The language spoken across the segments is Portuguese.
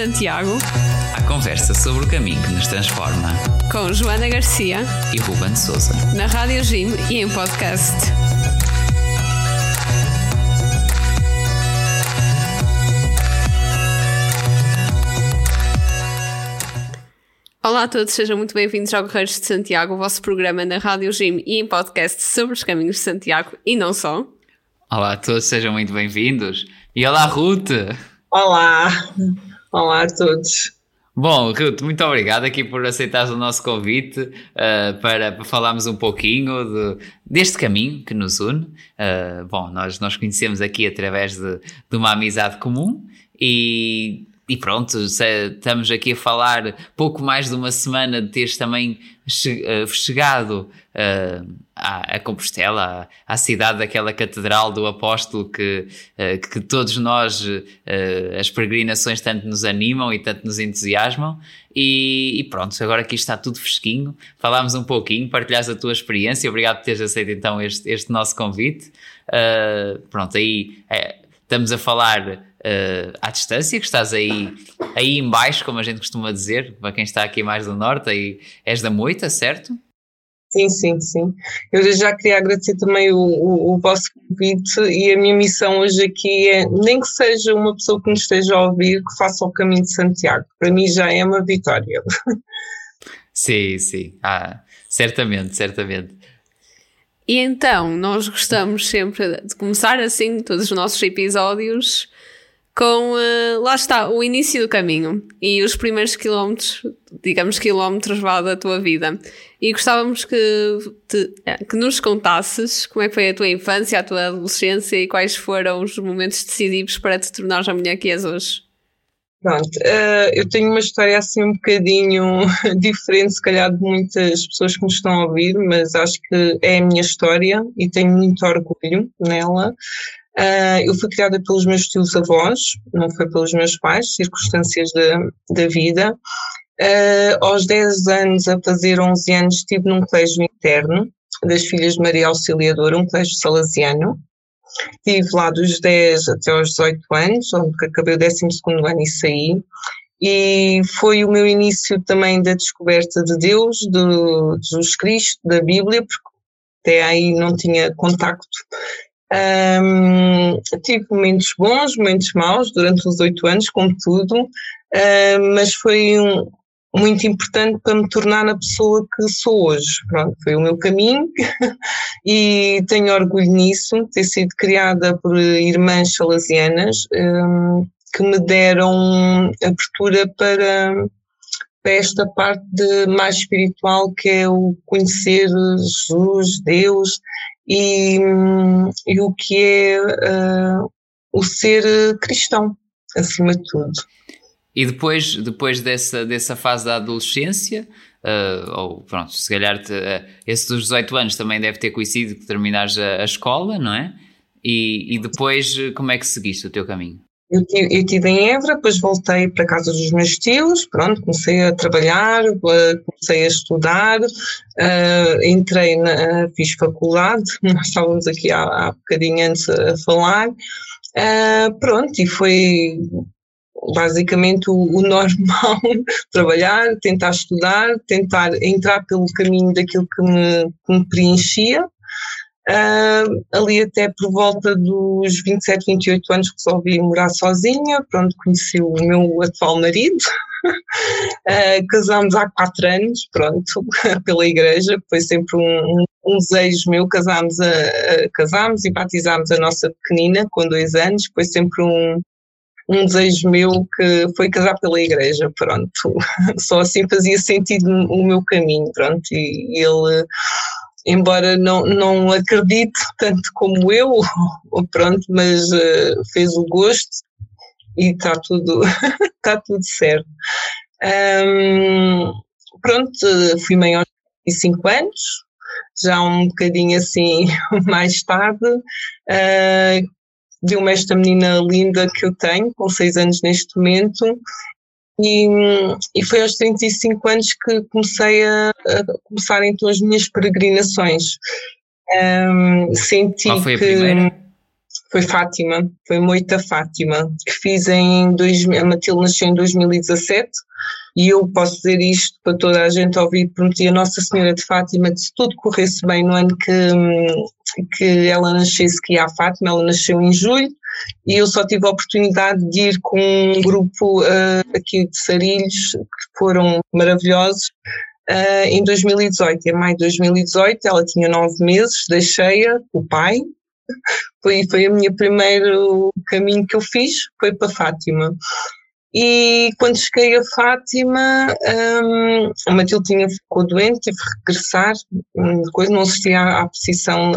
Santiago. A conversa sobre o caminho que nos transforma. Com Joana Garcia e Ruben Souza. Na Rádio Jim e em podcast. Olá a todos, sejam muito bem-vindos ao Guerreiros de Santiago, o vosso programa na Rádio Jim e em podcast sobre os caminhos de Santiago e não só. Olá a todos, sejam muito bem-vindos. E olá, Ruth! Olá! Olá a todos! Bom, Ruth, muito obrigado aqui por aceitares o nosso convite uh, para, para falarmos um pouquinho de, deste caminho que nos une. Uh, bom, nós, nós conhecemos aqui através de, de uma amizade comum e e pronto, estamos aqui a falar pouco mais de uma semana de teres também eh, chegado uh, à, Compostela, à, cidade daquela catedral do apóstolo que, uh, que todos nós, as peregrinações tanto nos animam e tanto nos entusiasmam. E, e, pronto, agora aqui está tudo fresquinho. Falámos um pouquinho, partilhas a tua experiência. Obrigado por teres aceito então este, este nosso convite. pronto, aí estamos a falar uh, à distância, que estás aí, aí embaixo, como a gente costuma dizer, para quem está aqui mais do norte, aí és da Moita, certo? Sim, sim, sim. Eu já queria agradecer também o, o, o, vosso convite e a minha missão hoje aqui é, nem que seja uma pessoa que nos esteja a ouvir, que faça o caminho de Santiago. Para mim já é uma vitória. Sim, sim. Ah, certamente, certamente. E então, nós gostamos sempre de começar assim todos os nossos episódios com, uh, lá está, o início do caminho e os primeiros quilómetros, digamos quilómetros vá da tua vida. E gostávamos que, te, eh, que nos contasses como é que foi a tua infância, a tua adolescência e quais foram os momentos decisivos para te tornares a mulher que és hoje. Pronto, uh, eu tenho uma história assim um bocadinho diferente, se calhar, de muitas pessoas que me estão a ouvir, mas acho que é a minha história e tenho muito orgulho nela. Uh, eu fui criada pelos meus tios avós, não foi pelos meus pais, circunstâncias da, da vida. Uh, aos 10 anos, a fazer 11 anos, estive num colégio interno das Filhas de Maria Auxiliadora, um colégio salesiano. Estive lá dos 10 até aos 18 anos, onde acabei o 12 ano e saí. E foi o meu início também da descoberta de Deus, de Jesus Cristo, da Bíblia, porque até aí não tinha contacto um, tive momentos bons, momentos maus durante os oito anos, como tudo, uh, mas foi um, muito importante para me tornar a pessoa que sou hoje. Pronto, foi o meu caminho e tenho orgulho nisso, ter sido criada por irmãs salesianas um, que me deram abertura para, para esta parte mais espiritual que é o conhecer Jesus, Deus e, e o que é uh, o ser cristão, acima de tudo. E depois, depois dessa, dessa fase da adolescência, uh, ou pronto, se calhar te, uh, esse dos 18 anos também deve ter coincidido que terminares a, a escola, não é? E, e depois, como é que seguiste o teu caminho? Eu estive em Évora, depois voltei para a casa dos meus tios, pronto, comecei a trabalhar, comecei a estudar, uh, entrei na, fiz faculdade, nós estávamos aqui há, há bocadinho antes a falar, uh, pronto, e foi basicamente o, o normal, trabalhar, tentar estudar, tentar entrar pelo caminho daquilo que me, que me preenchia, Uh, ali até por volta dos 27, 28 anos resolvi morar sozinha, pronto, conheci o meu atual marido, uh, casámos há quatro anos, pronto, pela igreja, foi sempre um, um desejo meu, casámos, a, a, casámos e batizámos a nossa pequenina com dois anos, foi sempre um, um desejo meu que foi casar pela igreja, pronto, só assim fazia sentido o meu caminho, pronto, e, e ele embora não, não acredite tanto como eu, pronto, mas uh, fez o gosto e está tudo, está tudo certo. Um, pronto, fui maior de 5 anos, já um bocadinho assim mais tarde, uh, deu-me esta menina linda que eu tenho, com 6 anos neste momento, e, e, foi aos 35 anos que comecei a, a começar então as minhas peregrinações. Um, senti Qual foi a que primeira? Foi Fátima, foi Moita Fátima, que fiz em, dois, a Matilde nasceu em 2017 e eu posso dizer isto para toda a gente ouvir, prometi a Nossa Senhora de Fátima que se tudo corresse bem no ano que, que ela nascesse, que ia a Fátima, ela nasceu em julho, e eu só tive a oportunidade de ir com um grupo uh, aqui de Sarilhos, que foram maravilhosos, uh, em 2018, em maio de 2018, ela tinha nove meses, deixei-a, o pai, foi, foi o meu primeiro caminho que eu fiz, foi para Fátima. E quando cheguei a Fátima, um, a Matilde ficou doente, tive que regressar, depois não assisti à, à posição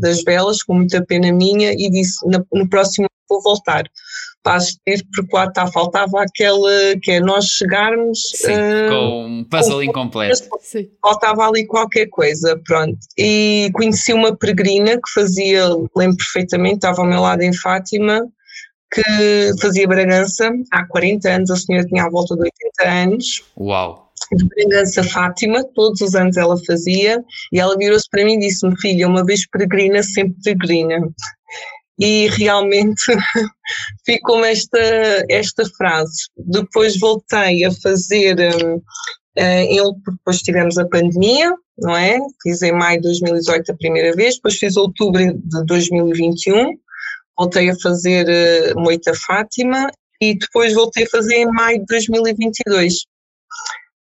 das velas, com muita pena minha, e disse, no próximo vou voltar para assistir, porque lá está, faltava aquele, que é nós chegarmos... Sim, uh, com um puzzle com, incompleto. Faltava ali qualquer coisa, pronto. E conheci uma peregrina que fazia, lembro perfeitamente, estava ao meu lado em Fátima, que fazia Bragança há 40 anos, a senhora tinha à volta de 80 anos. Uau! De Bragança Fátima, todos os anos ela fazia, e ela virou-se para mim e disse-me: Filha, uma vez peregrina, sempre peregrina. E realmente ficou-me esta, esta frase. Depois voltei a fazer. Um, Uh, depois tivemos a pandemia, não é? Fiz em maio de 2018 a primeira vez, depois fiz outubro de 2021 voltei a fazer uh, Moita Fátima e depois voltei a fazer em maio de 2022.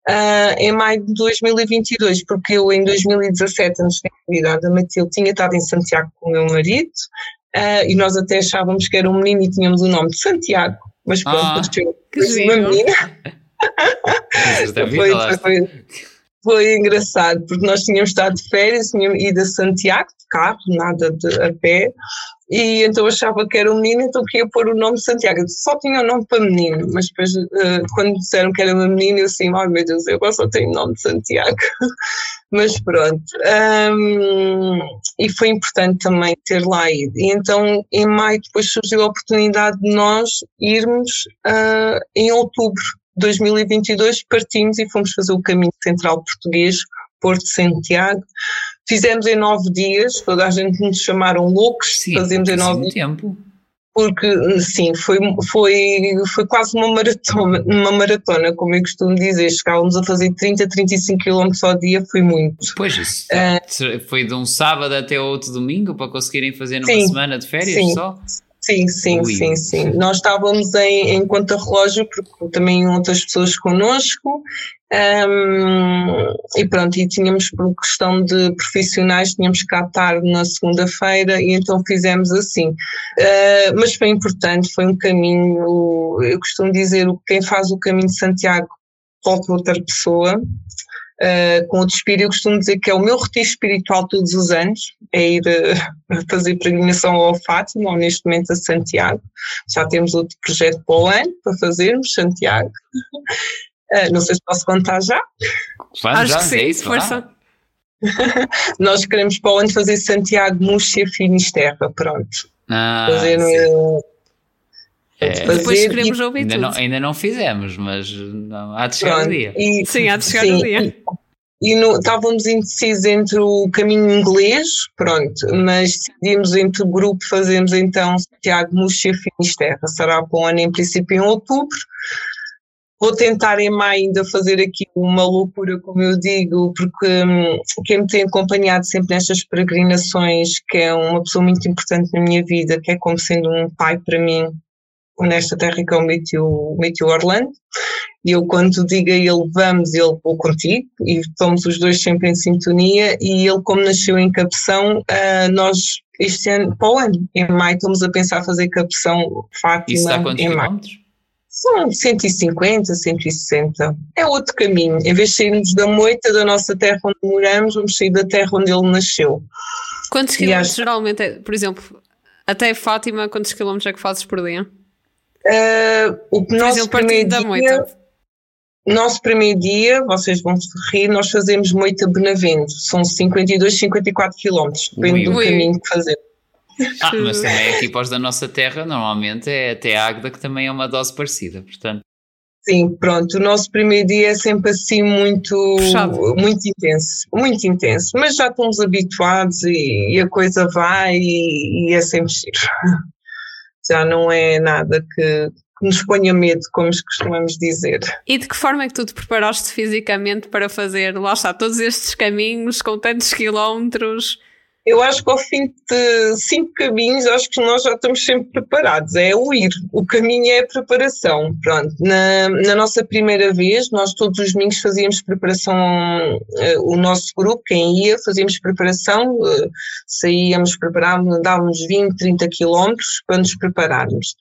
Uh, ah, em maio de 2022, porque eu em 2017, antes da da Matilde, tinha estado em Santiago com o meu marido uh, e nós até achávamos que era um menino e tínhamos o nome de Santiago, mas pronto, ah, foi uma menina. foi, foi, foi engraçado, porque nós tínhamos estado de férias, tínhamos ido a Santiago de carro, nada de a pé, e então achava que era um menino, então queria pôr o nome Santiago. Só tinha o nome para menino, mas depois uh, quando disseram que era uma menina, eu assim, ai oh, meu Deus, eu agora só tenho o nome de Santiago. mas pronto. Um, e foi importante também ter lá ido. E então em maio depois surgiu a oportunidade de nós irmos uh, em outubro 2022 partimos e fomos fazer o caminho central português, Porto Santiago. Fizemos em nove dias, toda a gente nos chamaram loucos, sim, fazemos em nove dias. tempo. Porque, sim, foi, foi, foi quase uma maratona, uma maratona, como eu costumo dizer. Chegávamos a fazer 30, 35 km ao dia, foi muito. Pois isso. Uh, foi de um sábado até outro domingo para conseguirem fazer numa sim, semana de férias sim. só? Sim, sim, Ui. sim, sim. Nós estávamos em, em conta-relógio, porque também outras pessoas connosco, um, e pronto, e tínhamos, por questão de profissionais, tínhamos à tarde na segunda-feira, e então fizemos assim. Uh, mas foi importante, foi um caminho, eu costumo dizer, quem faz o caminho de Santiago volta outra pessoa, uh, com o espírito, eu costumo dizer que é o meu retiro espiritual todos os anos, é ir uh, fazer peregrinação ao Fátima, ou neste momento a Santiago. Já temos outro projeto para o ano, para fazermos, Santiago. Uh, não sei se posso contar já. Vamos Acho já, que sim, é isso, força. Nós queremos para o ano fazer Santiago, Múrcia, Finisterra, pronto. Ah, fazer é, fazer Depois queremos ouvir ainda tudo. Não, ainda não fizemos, mas não, há de chegar Pronto, o dia. E, sim, há de chegar sim, o dia. E, e no, estávamos indecisos entre o caminho inglês, pronto, mas decidimos entre o grupo, fazemos então Santiago, Múrcia, Finisterra. Será para o ano em princípio em outubro. Vou tentar em maio ainda fazer aqui uma loucura, como eu digo, porque hum, quem me tem acompanhado sempre nestas peregrinações, que é uma pessoa muito importante na minha vida, que é como sendo um pai para mim, nesta terra que é o Meteor, Meteor Orlando, e eu quando digo a ele vamos, ele vou contigo, e estamos os dois sempre em sintonia, e ele como nasceu em Cabeção, uh, nós este ano, para o ano, em maio, estamos a pensar fazer Cabeção Fátima Isso dá em maio. São 150, 160. É outro caminho. Em vez de sairmos da moita da nossa terra onde moramos, vamos sair da terra onde ele nasceu. Quantos quilómetros acho... geralmente, é, por exemplo, até Fátima, quantos quilómetros é que fazes por dia? Uh, o por nosso exemplo, primeiro dia, moita. Nosso primeiro dia, vocês vão se rir, nós fazemos Moita Benavente. São 52, 54 quilómetros, depende ui, do caminho que fazemos. Ah, mas também aqui para os da nossa terra, normalmente é até a Águeda que também é uma dose parecida, portanto. Sim, pronto, o nosso primeiro dia é sempre assim muito, muito intenso, muito intenso, mas já estamos habituados e, e a coisa vai e, e, é sempre giro. Já não é nada que, que nos ponha medo, como costumamos dizer. E de que forma é que tu te preparaste fisicamente para fazer, lá está, todos estes caminhos com tantos quilómetros? Eu acho que ao fim de cinco caminhos, acho que nós já estamos sempre preparados. É o ir. O caminho é a preparação. Pronto. Na, na nossa primeira vez, nós todos os domingos fazíamos preparação, uh, o nosso grupo, quem ia, fazíamos preparação, uh, saíamos, preparávamos, andávamos 20, 30 quilómetros para nos prepararmos.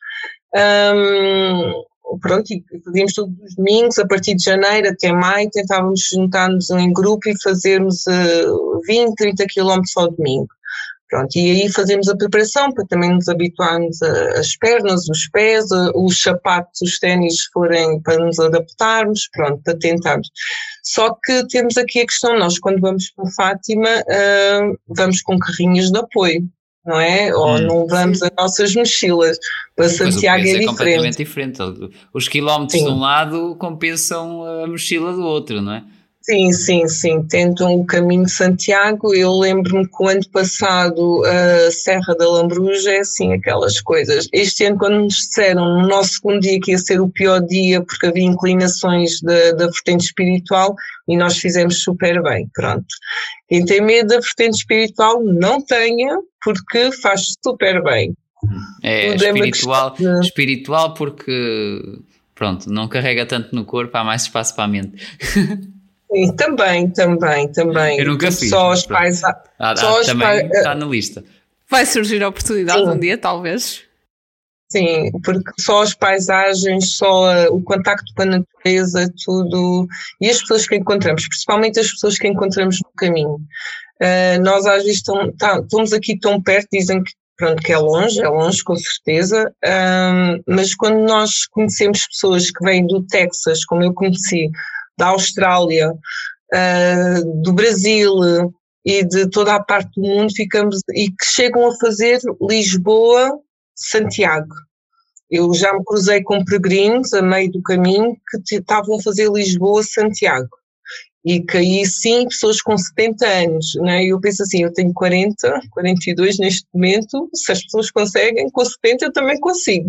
Um, pronto, e fazíamos todos os domingos, a partir de janeiro até maio, tentávamos juntar-nos em grupo e fazermos uh, 20, 30 quilómetros ao domingo. Pronto, e aí fazemos a preparação para também nos habituarmos às pernas, os pés, os sapatos, os ténis forem para nos adaptarmos, pronto, para tentarmos. Só que temos aqui a questão, nós quando vamos para Fátima, uh, vamos com carrinhos de apoio não é? Ou hum, não vamos sim. as nossas mochilas. Para Santiago é, é, diferente. completamente diferente. Os quilómetros sim. de um lado compensam a mochila do outro, não é? Sim, sim, sim. Tentam o caminho de Santiago. Eu lembro-me que o ano passado a Serra da Lambruja é assim, aquelas coisas. Este ano, quando nos disseram no nosso segundo dia que ia ser o pior dia porque havia inclinações da, da vertente espiritual e nós fizemos super bem. Pronto. Quem tem medo da vertente espiritual, não tenha, porque faz super bem. É, é espiritual, é espiritual porque, pronto, não carrega tanto no corpo, há mais espaço para a mente. Sim, também, também, também. Eu nunca fiz. Só os pais. Ah, ah, só os também está na lista. Vai surgir a oportunidade Sim. um dia, talvez. Sim, porque só as paisagens, só o contacto com a natureza, tudo. E as pessoas que encontramos, principalmente as pessoas que encontramos no caminho. Uh, nós às vezes tão, tá, estamos aqui tão perto, dizem que pronto, que é longe, é longe com certeza, uh, mas quando nós conhecemos pessoas que vêm do Texas, como eu conheci, da Austrália, uh, do Brasil e de toda a parte do mundo, ficamos e que chegam a fazer Lisboa, Santiago. Eu já me cruzei com peregrinos a meio do caminho que estavam a fazer Lisboa, Santiago. E que aí sim, pessoas com 70 anos, né? Eu penso assim, eu tenho 40, 42 neste momento, se as pessoas conseguem, com 70 eu também consigo.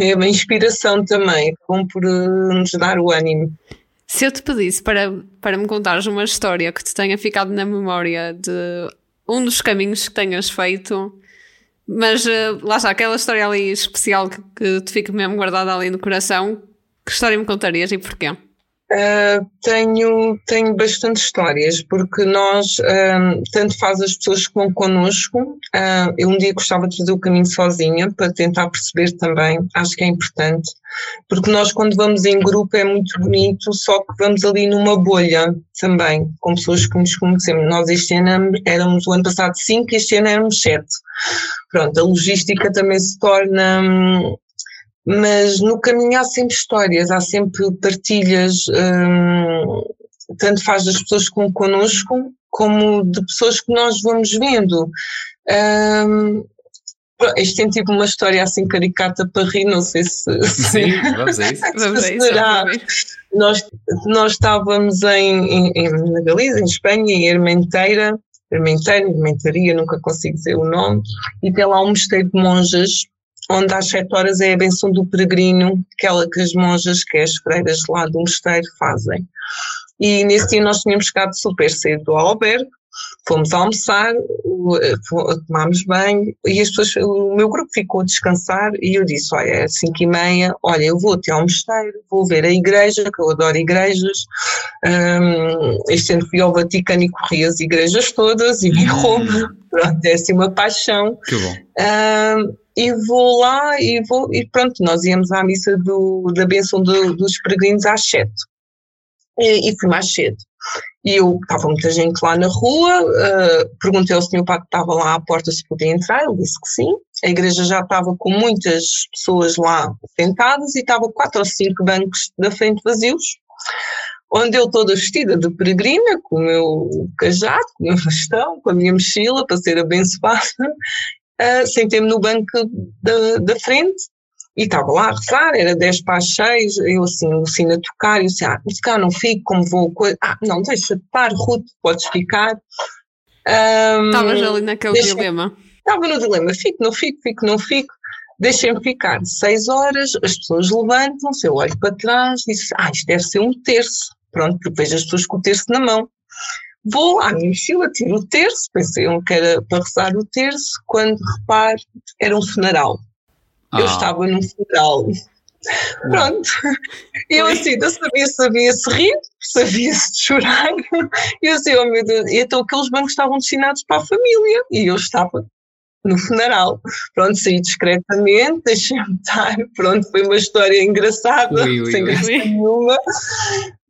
É uma inspiração também, como por eh, nos dar o ânimo. Se eu te pedisse para, para me contares uma história que te tenha ficado na memória de um dos caminhos que tenhas feito, mas uh, lá está, aquela história ali especial que, que te fica mesmo guardada ali no coração, que história me contarias e porquê? Uh, tenho, tenho bastante histórias, porque nós, uh, tanto faz as pessoas que vão connosco, uh, eu um dia gostava de fazer o caminho sozinha para tentar perceber também, acho que é importante, porque nós quando vamos em grupo é muito bonito, só que vamos ali numa bolha também, com pessoas que nos conhecemos. Nós este ano éramos, o ano passado cinco, este ano éramos sete. Pronto, a logística também se torna hum, mas no caminho há sempre histórias, há sempre partilhas, hum, tanto faz das pessoas que vão connosco, como de pessoas que nós vamos vendo. Hum, este tem tipo uma história assim caricata para rir, não sei se. Sim, vamos a isso. vamos a isso. Nós, nós estávamos em, em, na Galiza, em Espanha, em Hermenteira, Hermenteira, Hermentaria, nunca consigo dizer o nome, e tem lá um mosteiro de monjas onde às sete horas é a benção do peregrino, aquela que as monjas, que é as freiras lá do mosteiro fazem. E nesse dia nós tínhamos chegado super cedo ao albergue, fomos almoçar, tomámos banho e as pessoas, o meu grupo ficou a descansar e eu disse, olha, é cinco e meia, olha, eu vou até ao mosteiro, vou ver a igreja, que eu adoro igrejas, um, este ano fui ao Vaticano e corri as igrejas todas e vi Roma, pronto, é assim uma paixão. Que bom. Um, e vou lá e vou, e pronto, nós íamos à missa do, da bênção do, dos peregrinos às sete. E, e fui mais cedo. E eu, estava muita gente lá na rua, uh, perguntei ao senhor padre que estava lá à porta se podia entrar, ele disse que sim. A igreja já estava com muitas pessoas lá sentadas e estava quatro ou cinco bancos da frente vazios, onde eu toda vestida de peregrina, com o meu cajado, com o meu bastão, com a minha mochila para ser abençoada, uh, sentei-me no banco da, frente E estava lá a rezar, era 10 para as 6, eu assim, o sino a tocar, e eu disse, ah, cá não fico, como vou, ah, não, deixa, para, Ruth, podes ficar. Estavas um, ali naquele deixa, dilema. Estava no dilema, fico, não fico, fico, não fico. Deixem-me ficar 6 horas, as pessoas levantam-se, eu olho para trás e disse, ah, isto deve ser um terço. Pronto, porque vejo as pessoas com o terço na mão. Vou à minha mochila, tiro o terço, pensei que era para rezar o terço, quando reparo, era um funeral. Eu ah. estava num funeral. Pronto. Eu assim, não sabia se sabia-se rir, sabia-se chorar. E eu assim, oh meu Deus, e então aqueles bancos estavam destinados para a família. E eu estava no funeral. Pronto, saí discretamente, deixei-me estar. Pronto, foi uma história engraçada, ui, ui, sem graça nenhuma.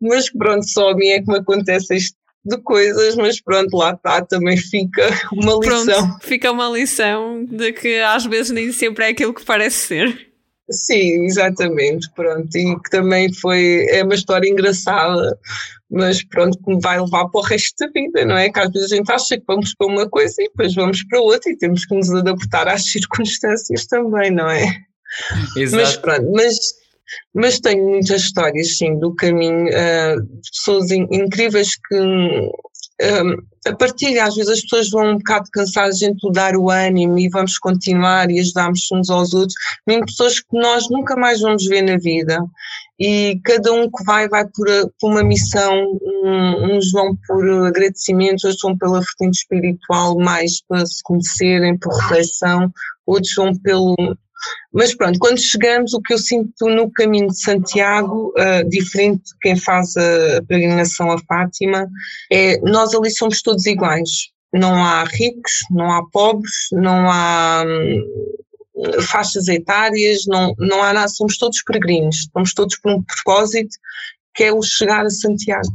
Mas pronto, só a mim é que me acontece isto de coisas, mas pronto, lá está, também fica uma lição. Pronto, fica uma lição de que às vezes nem sempre é aquilo que parece ser. Sim, exatamente, pronto, e que também foi, é uma história engraçada, mas pronto, que me vai levar para o resto da vida, não é? Que às vezes a gente acha que vamos para uma coisa e depois vamos para outra e temos que nos adaptar às circunstâncias também, não é? Exato. Mas pronto, mas mas tenho muitas histórias, sim, do caminho, uh, de pessoas in, incríveis que um, a partir, às vezes as pessoas vão um bocado cansadas de dar o ânimo e vamos continuar e ajudarmos uns aos outros, mesmo pessoas que nós nunca mais vamos ver na vida. E cada um que vai, vai por, por uma missão, uns vão por agradecimento, outros vão pela vertente espiritual, mais para se conhecerem, por reflexão, outros vão pelo, mas pronto, quando chegamos, o que eu sinto no caminho de Santiago, uh, diferente de quem faz a peregrinação a Fátima, é nós ali somos todos iguais. Não há ricos, não há pobres, não há hum, faixas etárias, não, não há nada, somos todos peregrinos, somos todos por um propósito que é o chegar a Santiago.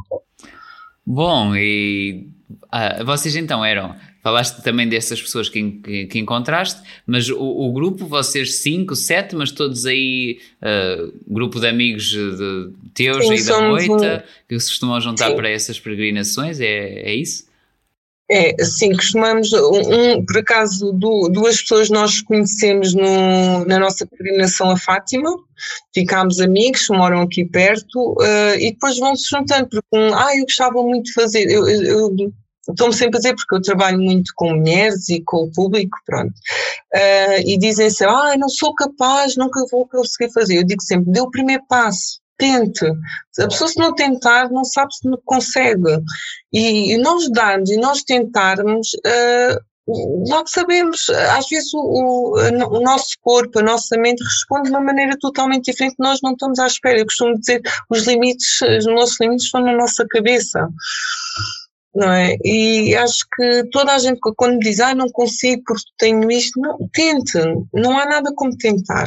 Bom, e ah, vocês então eram Falaste também dessas pessoas que, que, que encontraste, mas o, o, grupo, vocês cinco, sete, mas todos aí, uh, grupo de amigos de, teus Sim, e da moita, um... que se costumam juntar Sim. para essas peregrinações, é, é isso? É, sim, costumamos, um, um, por acaso, do, duas pessoas nós conhecemos no, na nossa peregrinação a Fátima, ficámos amigos, moram aqui perto, uh, e depois vão-se juntando, porque, um, ah, eu gostava muito de fazer, eu, eu, eu estou-me sempre a dizer, porque eu trabalho muito com mulheres e com o público, pronto, uh, e dizem assim, ah, não sou capaz, nunca vou conseguir fazer. Eu digo sempre, dê o primeiro passo, tente. A pessoa se não tentar, não sabe se não consegue. E, e nós darmos e nós tentarmos, uh, logo sabemos, às vezes o, o, o, nosso corpo, a nossa mente responde de uma maneira totalmente diferente, nós não estamos à espera. Eu costumo dizer, os limites, os nossos limites estão na nossa cabeça não é? E acho que toda a gente, quando diz, ah, não consigo porque tenho isto, não, tente, não há nada como tentar.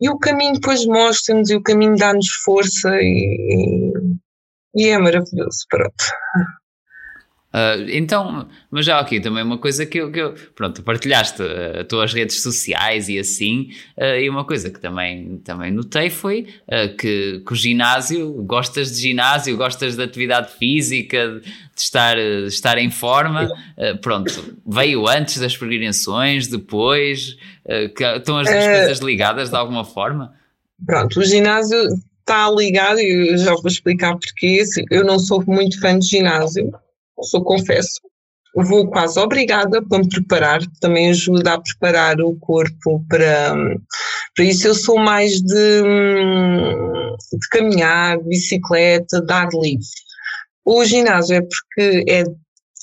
E o caminho depois mostra-nos e o caminho dá-nos força e, e, e é maravilhoso, pronto. Uh, então, mas já aqui também uma coisa que eu, que eu pronto, partilhaste uh, as tuas redes sociais e assim, uh, e uma coisa que também, também notei foi que, que o ginásio, gostas de ginásio, gostas de atividade física, de estar, de estar em forma, pronto, veio antes das peregrinações, depois, que, estão as duas coisas ligadas de alguma forma? Pronto, o ginásio está ligado, e eu já vou explicar porquê, eu não sou muito fã de ginásio, sou confesso. Vou quase obrigada para me preparar, também ajuda a preparar o corpo para, para isso. Eu sou mais de, de caminhar, bicicleta, dar livre. O ginásio é porque é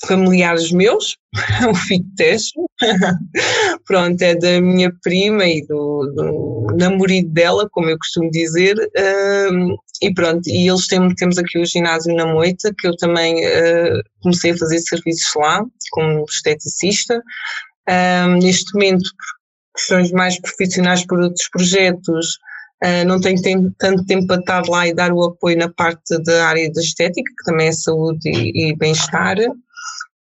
familiares meus, o Fictejo, pronto, é da minha prima e do, do namorado dela, como eu costumo dizer, um, e pronto, e eles têm, temos aqui o ginásio na Moita, que eu também uh, comecei a fazer serviços lá, como esteticista, um, neste momento, por questões mais profissionais por outros projetos, Uh, não tenho tanto tempo para estar lá e dar o apoio na parte da área da estética, que também é saúde e, e bem-estar,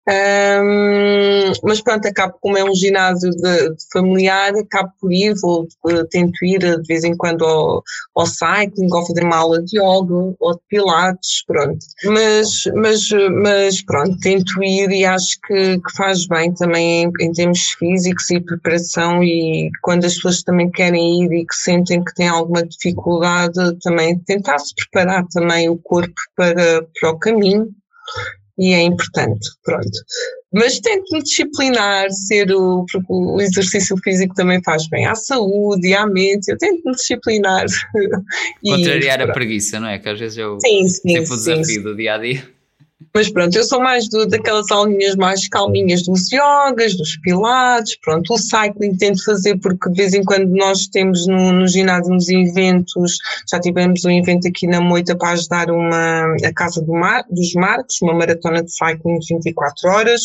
Um, mas pronto, acabo como é um ginásio de, de familiar, acabo por ir, vou, uh, tento ir de vez em quando ao, ao cycling, ou fazer uma aula de yoga, ou de pilates, pronto. Mas, mas, mas pronto, tento ir e acho que, que faz bem também em, em, termos físicos e preparação e quando as pessoas também querem ir e que sentem que têm alguma dificuldade, também tentar se preparar também o corpo para, para o caminho e é importante, pronto. Mas tento-me disciplinar, ser o, porque o exercício físico também faz bem à saúde e à mente, eu tento-me disciplinar. Contrariar e, a preguiça, não é? Que às vezes eu sim, sim, sempre o desafio sim. do dia a dia. Mas pronto, eu sou mais do, daquelas aulinhas mais calminhas dos yogas, dos pilates, pronto, o cycling tento fazer porque de vez em quando nós temos no, no ginásio, nos eventos, já tivemos um evento aqui na Moita para ajudar uma, a Casa do Mar, dos Marcos, uma maratona de cycling de 24 horas,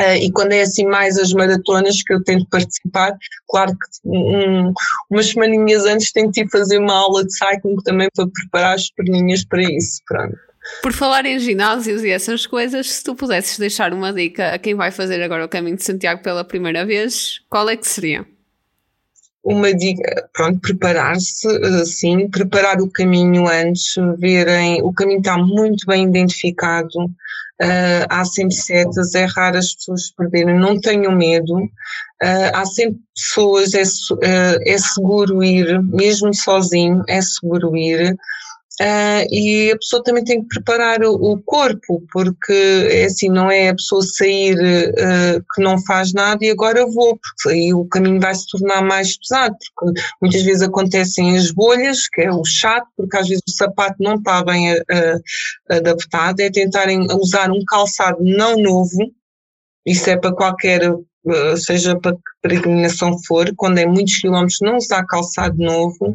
Uh, e quando é assim mais as maratonas que eu tento participar, claro que um, umas semaninhas antes tento ir fazer uma aula de cycling também para preparar as perninhas para isso, pronto. Por falar em ginásios e essas coisas, se tu pudesses deixar uma dica a quem vai fazer agora o caminho de Santiago pela primeira vez, qual é que seria? Uma dica, pronto, preparar-se, eh, sim, preparar o caminho antes, verem, o caminho está muito bem identificado, uh, há sempre setas, é raro as pessoas perderem, não tenham medo, uh, há sempre pessoas, é, uh, é seguro ir, mesmo sozinho, é seguro ir, Uh, e a pessoa também tem que preparar o, o, corpo, porque é assim, não é a pessoa sair uh, que não faz nada e agora vou, porque aí o caminho vai se tornar mais pesado, porque muitas vezes acontecem as bolhas, que é o chato, porque às vezes o sapato não está bem uh, adaptado, é tentarem usar um calçado não novo, isso é para qualquer seja para que peregrinação for, quando é muitos quilómetros não usar calçado novo,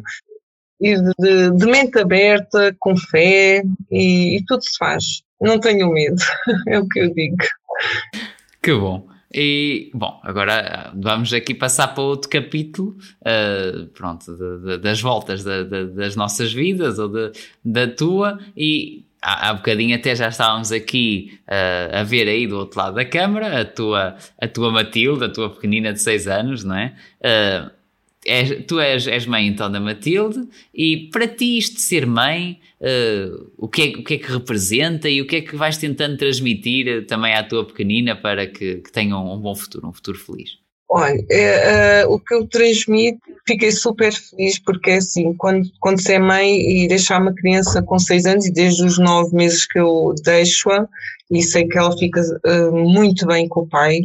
e de, de, mente aberta, com fé e, e, tudo se faz. Não tenho medo, é o que eu digo. Que bom. E, bom, agora vamos aqui passar para outro capítulo, uh, pronto, de, de, das voltas das nossas vidas ou da tua e há, há bocadinho até já estávamos aqui uh, a ver aí do outro lado da câmara a tua, a tua Matilde, a tua pequenina de 6 anos, não é? Uh, és, tu és, és mãe então da Matilde e para ti isto de ser mãe, uh, o, que é, o que é que representa e o que é que vais tentando transmitir eh, também à tua pequenina para que, que tenham um, um bom futuro, um futuro feliz? Olha, é, uh, o que eu transmito, fiquei super feliz porque é assim, quando, quando você é mãe e deixar uma criança com seis anos e desde os nove meses que eu deixo-a e sei que ela fica muito bem com o pai,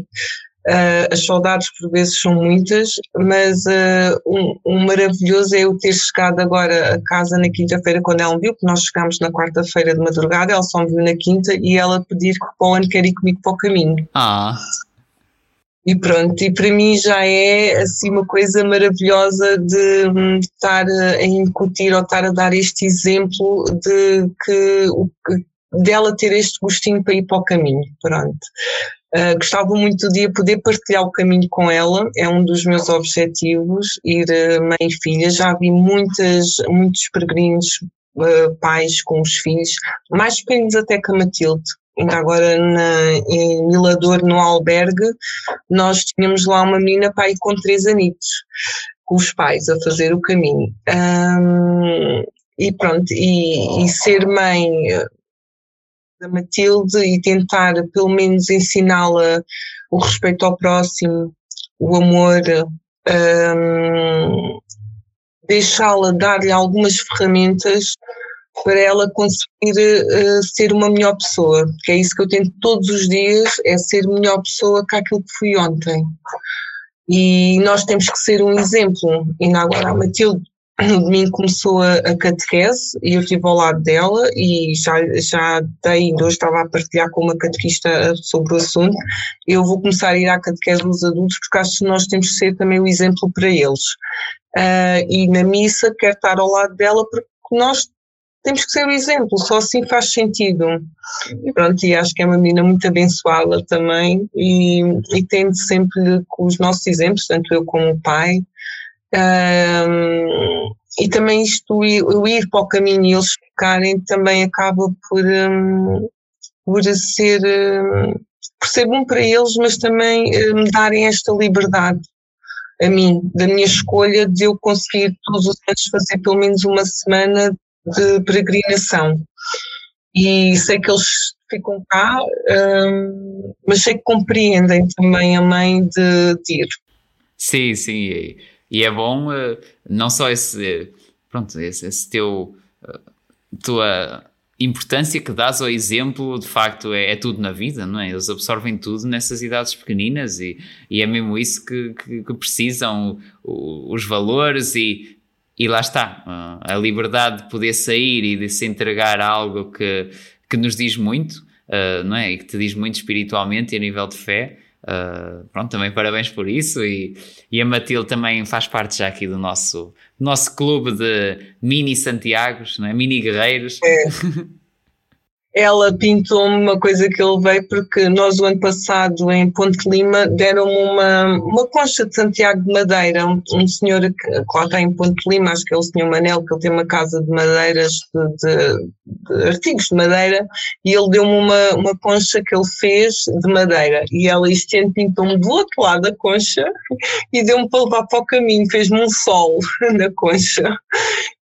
Uh, as saudades por vezes são muitas, mas uh, um, um, maravilhoso é eu ter chegado agora a casa na quinta-feira quando ela me viu, que nós chegámos na quarta-feira de madrugada, ela só me viu na quinta e ela pedir que para o ano quer ir comigo para o caminho. Ah. E pronto, e para mim já é assim uma coisa maravilhosa de um, estar a incutir ou estar a dar este exemplo de que, o, dela ter este gostinho para ir para o caminho, pronto. Uh, gostava muito de poder partilhar o caminho com ela, é um dos meus objetivos, ir mãe e filha. Já vi muitas, muitos peregrinos, uh, pais com os filhos, mais pequenos até que a Matilde. Ainda agora na, em Milador, no albergue, nós tínhamos lá uma menina pai com três anitos, com os pais a fazer o caminho. Um, e pronto, e, e ser mãe da Matilde e tentar pelo menos ensiná-la o respeito ao próximo, o amor, um, deixá-la dar-lhe algumas ferramentas para ela conseguir uh, ser uma melhor pessoa, que é isso que eu tento todos os dias, é ser melhor pessoa que aquilo que fui ontem. E nós temos que ser um exemplo. E agora a Matilde no domingo começou a, a catequese e eu estive ao lado dela e já, já dei, hoje estava a partilhar com uma catequista sobre o assunto. Eu vou começar a ir à catequese dos adultos porque acho que nós temos que ser também o exemplo para eles. Uh, e na missa quero estar ao lado dela porque nós temos que ser o exemplo, só assim faz sentido. E pronto, e acho que é uma menina muito abençoada também e, e tendo sempre com os nossos exemplos, tanto eu como o pai, um, e também isto, eu ir para o caminho e eles ficarem, também acaba por, um, por ser um, por ser bom para eles, mas também me darem esta liberdade a mim, da minha escolha de eu conseguir todos os anos fazer pelo menos uma semana de peregrinação. E sei que eles ficam cá, mas sei que compreendem também a mãe de, de ir. Sim, sim, e, é bom uh, não só esse, pronto, esse, esse teu, uh, tua importância que dás ao exemplo, de facto, é, é, tudo na vida, não é? Eles absorvem tudo nessas idades pequeninas e, e é mesmo isso que, que, que precisam, os valores e, e lá está, a liberdade de poder sair e de se entregar a algo que, que nos diz muito, uh, não é? E que te diz muito espiritualmente e a nível de fé. Uh, pronto, também parabéns por isso e, e a Matilde também faz parte já aqui do nosso, nosso clube de mini Santiagos, não é? mini guerreiros. É. ela pintou-me uma coisa que eu levei porque nós o ano passado em Ponte Lima deram-me uma, uma concha de Santiago de Madeira, um, um senhor que, que, lá está em Ponte Lima, acho que é o senhor Manel, que ele tem uma casa de madeiras, de, de, de artigos de madeira, e ele deu-me uma, uma concha que ele fez de madeira, e ela este ano pintou-me do outro lado da concha e deu-me para levar para o caminho, fez-me um sol na concha,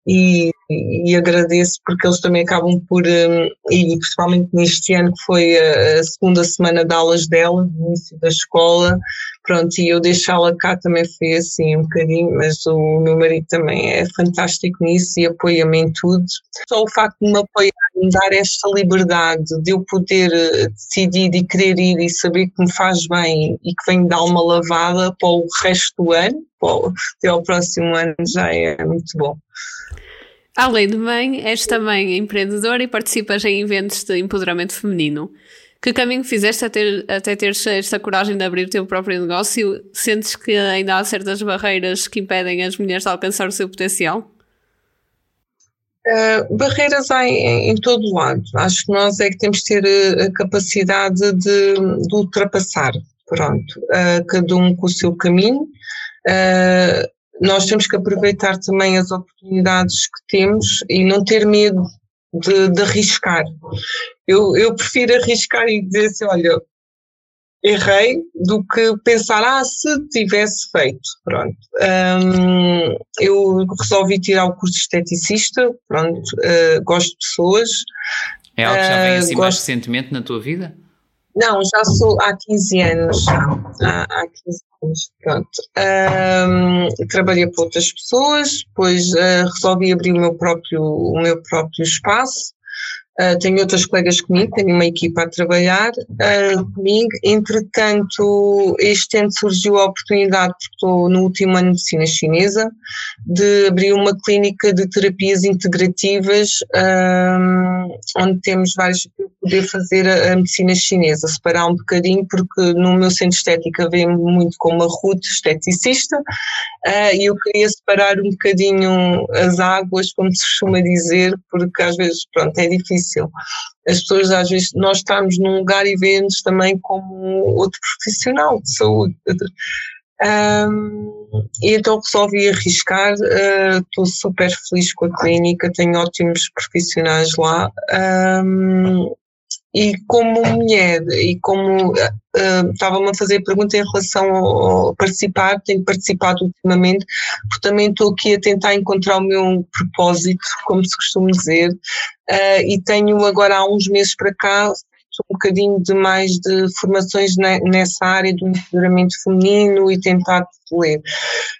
e, e, agradeço porque eles também acabam por, um, e principalmente neste ano que foi a, segunda semana de aulas dela, no início da escola, pronto, e eu deixá-la cá também foi assim um bocadinho, mas o meu marido também é fantástico nisso e apoia-me em tudo. Só o facto de me apoiar, me dar esta liberdade de eu poder eh, decidir e querer ir e saber que me faz bem e que venho dar uma lavada para o resto do ano, até ao próximo ano já é muito bom. Além de mãe, és também empreendedora e participas em eventos de empoderamento feminino. Que caminho fizeste até, até teres esta coragem de abrir o teu próprio negócio? Sentes que ainda há certas barreiras que impedem as mulheres de alcançar o seu potencial? Uh, barreiras há em, em, todo lado. Acho que nós é que temos de ter eh, a capacidade de, de ultrapassar. Pronto, uh, cada um com o seu caminho. Uh, nós temos que aproveitar também as oportunidades que temos e não ter medo de, de arriscar. Eu, eu prefiro arriscar e dizer assim, olha, errei, do que pensar, ah, se tivesse feito, pronto. Um, eu resolvi tirar o curso de esteticista, pronto, uh, gosto de pessoas. É algo que já vem assim uh, mais recentemente na tua vida? Não, já sou há 15 anos. Há, há 15 anos, pronto. Um, trabalhei para outras pessoas, depois uh, resolvi abrir o meu próprio, o meu próprio espaço. Uh, tenho outras colegas comigo, tenho uma equipa a trabalhar uh, comigo. Entretanto, este ano surgiu a oportunidade, porque estou no último ano de medicina chinesa, de abrir uma clínica de terapias integrativas, uh, onde temos vários poder fazer a, a, medicina chinesa, separar um bocadinho, porque no meu centro estética vem muito como uma Ruth esteticista, e eu queria separar um bocadinho as águas, como se costuma dizer, porque às vezes, pronto, é difícil difícil. As pessoas, às vezes, nós estamos num lugar e vemos também como outro profissional de saúde. Um, e então resolvi arriscar, uh, estou super feliz com a clínica, tenho ótimos profissionais lá. Um, e como mulher, e como uh, estava-me a fazer pergunta em relação ao participar, tenho participado ultimamente, porque também estou aqui a tentar encontrar o meu propósito, como se costuma dizer, uh, e tenho agora há uns meses para cá um bocadinho de mais de formações nessa área do empoderamento feminino e tentar ler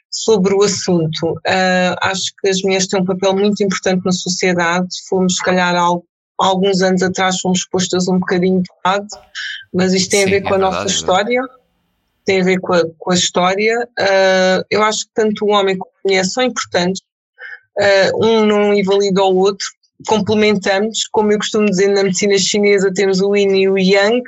sobre o assunto. Uh, acho que as mulheres têm um papel muito importante na sociedade, fomos se calhar algo há alguns anos atrás fomos postas um bocadinho de lado, mas isto tem Sim, a ver com é a verdade, nossa é história, tem a ver com a, com a história. Uh, eu acho que tanto o homem como a mulher são importantes, uh, um não invalida o outro, complementamos, como eu costumo dizer na medicina chinesa temos o yin e o yang,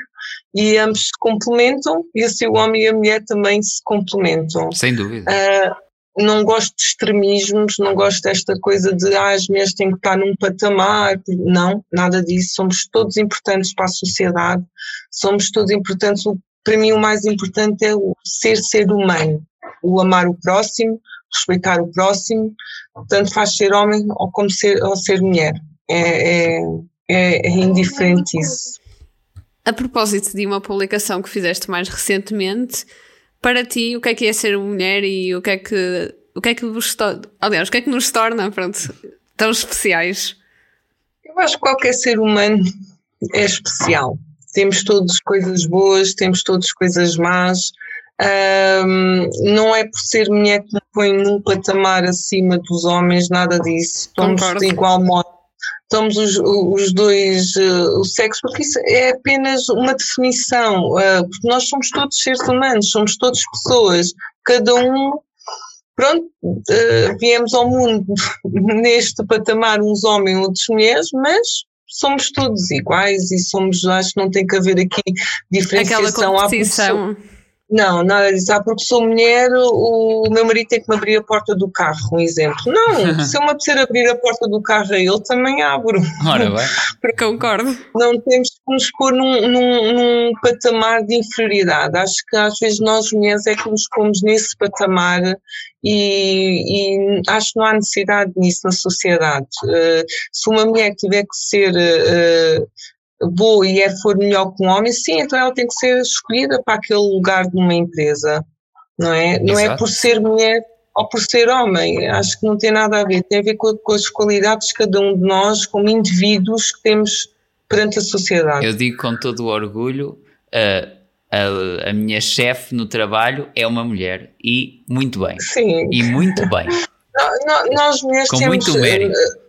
e ambos se complementam, e assim o homem e a mulher também se complementam. Sem dúvida. Uh, não gosto de extremismos, não gosto desta coisa de ah, as mulheres têm que estar num patamar. Não, nada disso. Somos todos importantes para a sociedade, somos todos importantes. Para mim, o mais importante é o ser ser humano, o amar o próximo, respeitar o próximo, tanto faz ser homem ou como ser, ou ser mulher. É, é, é, é indiferente isso. a propósito de uma publicação que fizeste mais recentemente, para ti, o que é que é ser mulher e o que é que, o que, é que vos aliás, o que é que nos torna pronto, tão especiais? Eu acho que qualquer ser humano é especial. Temos todas coisas boas, temos todas coisas más. Um, não é por ser mulher que me põe num patamar acima dos homens, nada disso. Estamos de igual modo somos os, os dois, uh, o sexo, porque isso é apenas uma definição, uh, porque nós somos todos seres humanos, somos todas pessoas, cada um, pronto, uh, viemos ao mundo neste patamar, uns homens, outros mulheres, mas somos todos iguais e somos, acho que não tem que haver aqui diferenciação. Aquela competição. Não, nada disso. Ah, porque sou mulher, o meu marido tem que me abrir a porta do carro, um exemplo. Não, se eu me apetecer abrir a porta do carro a ele, também abro. Ora bem. Concordo. Não temos que nos pôr num, num, num, patamar de inferioridade. Acho que às vezes nós mulheres é que nos pomos nesse patamar e, e acho que não há necessidade nisso na sociedade. Uh, se uma mulher tiver que ser. Uh, boa e é for melhor que um homem, sim, então ela tem que ser escolhida para aquele lugar de uma empresa, não é? Não é por ser mulher ou por ser homem, acho que não tem nada a ver, tem a ver com, com as qualidades de cada um de nós como indivíduos que temos perante a sociedade. Eu digo com todo o orgulho, a, a, a minha chefe no trabalho é uma mulher e muito bem. Sim. E muito bem. nós mulheres com temos, muito mérito eh,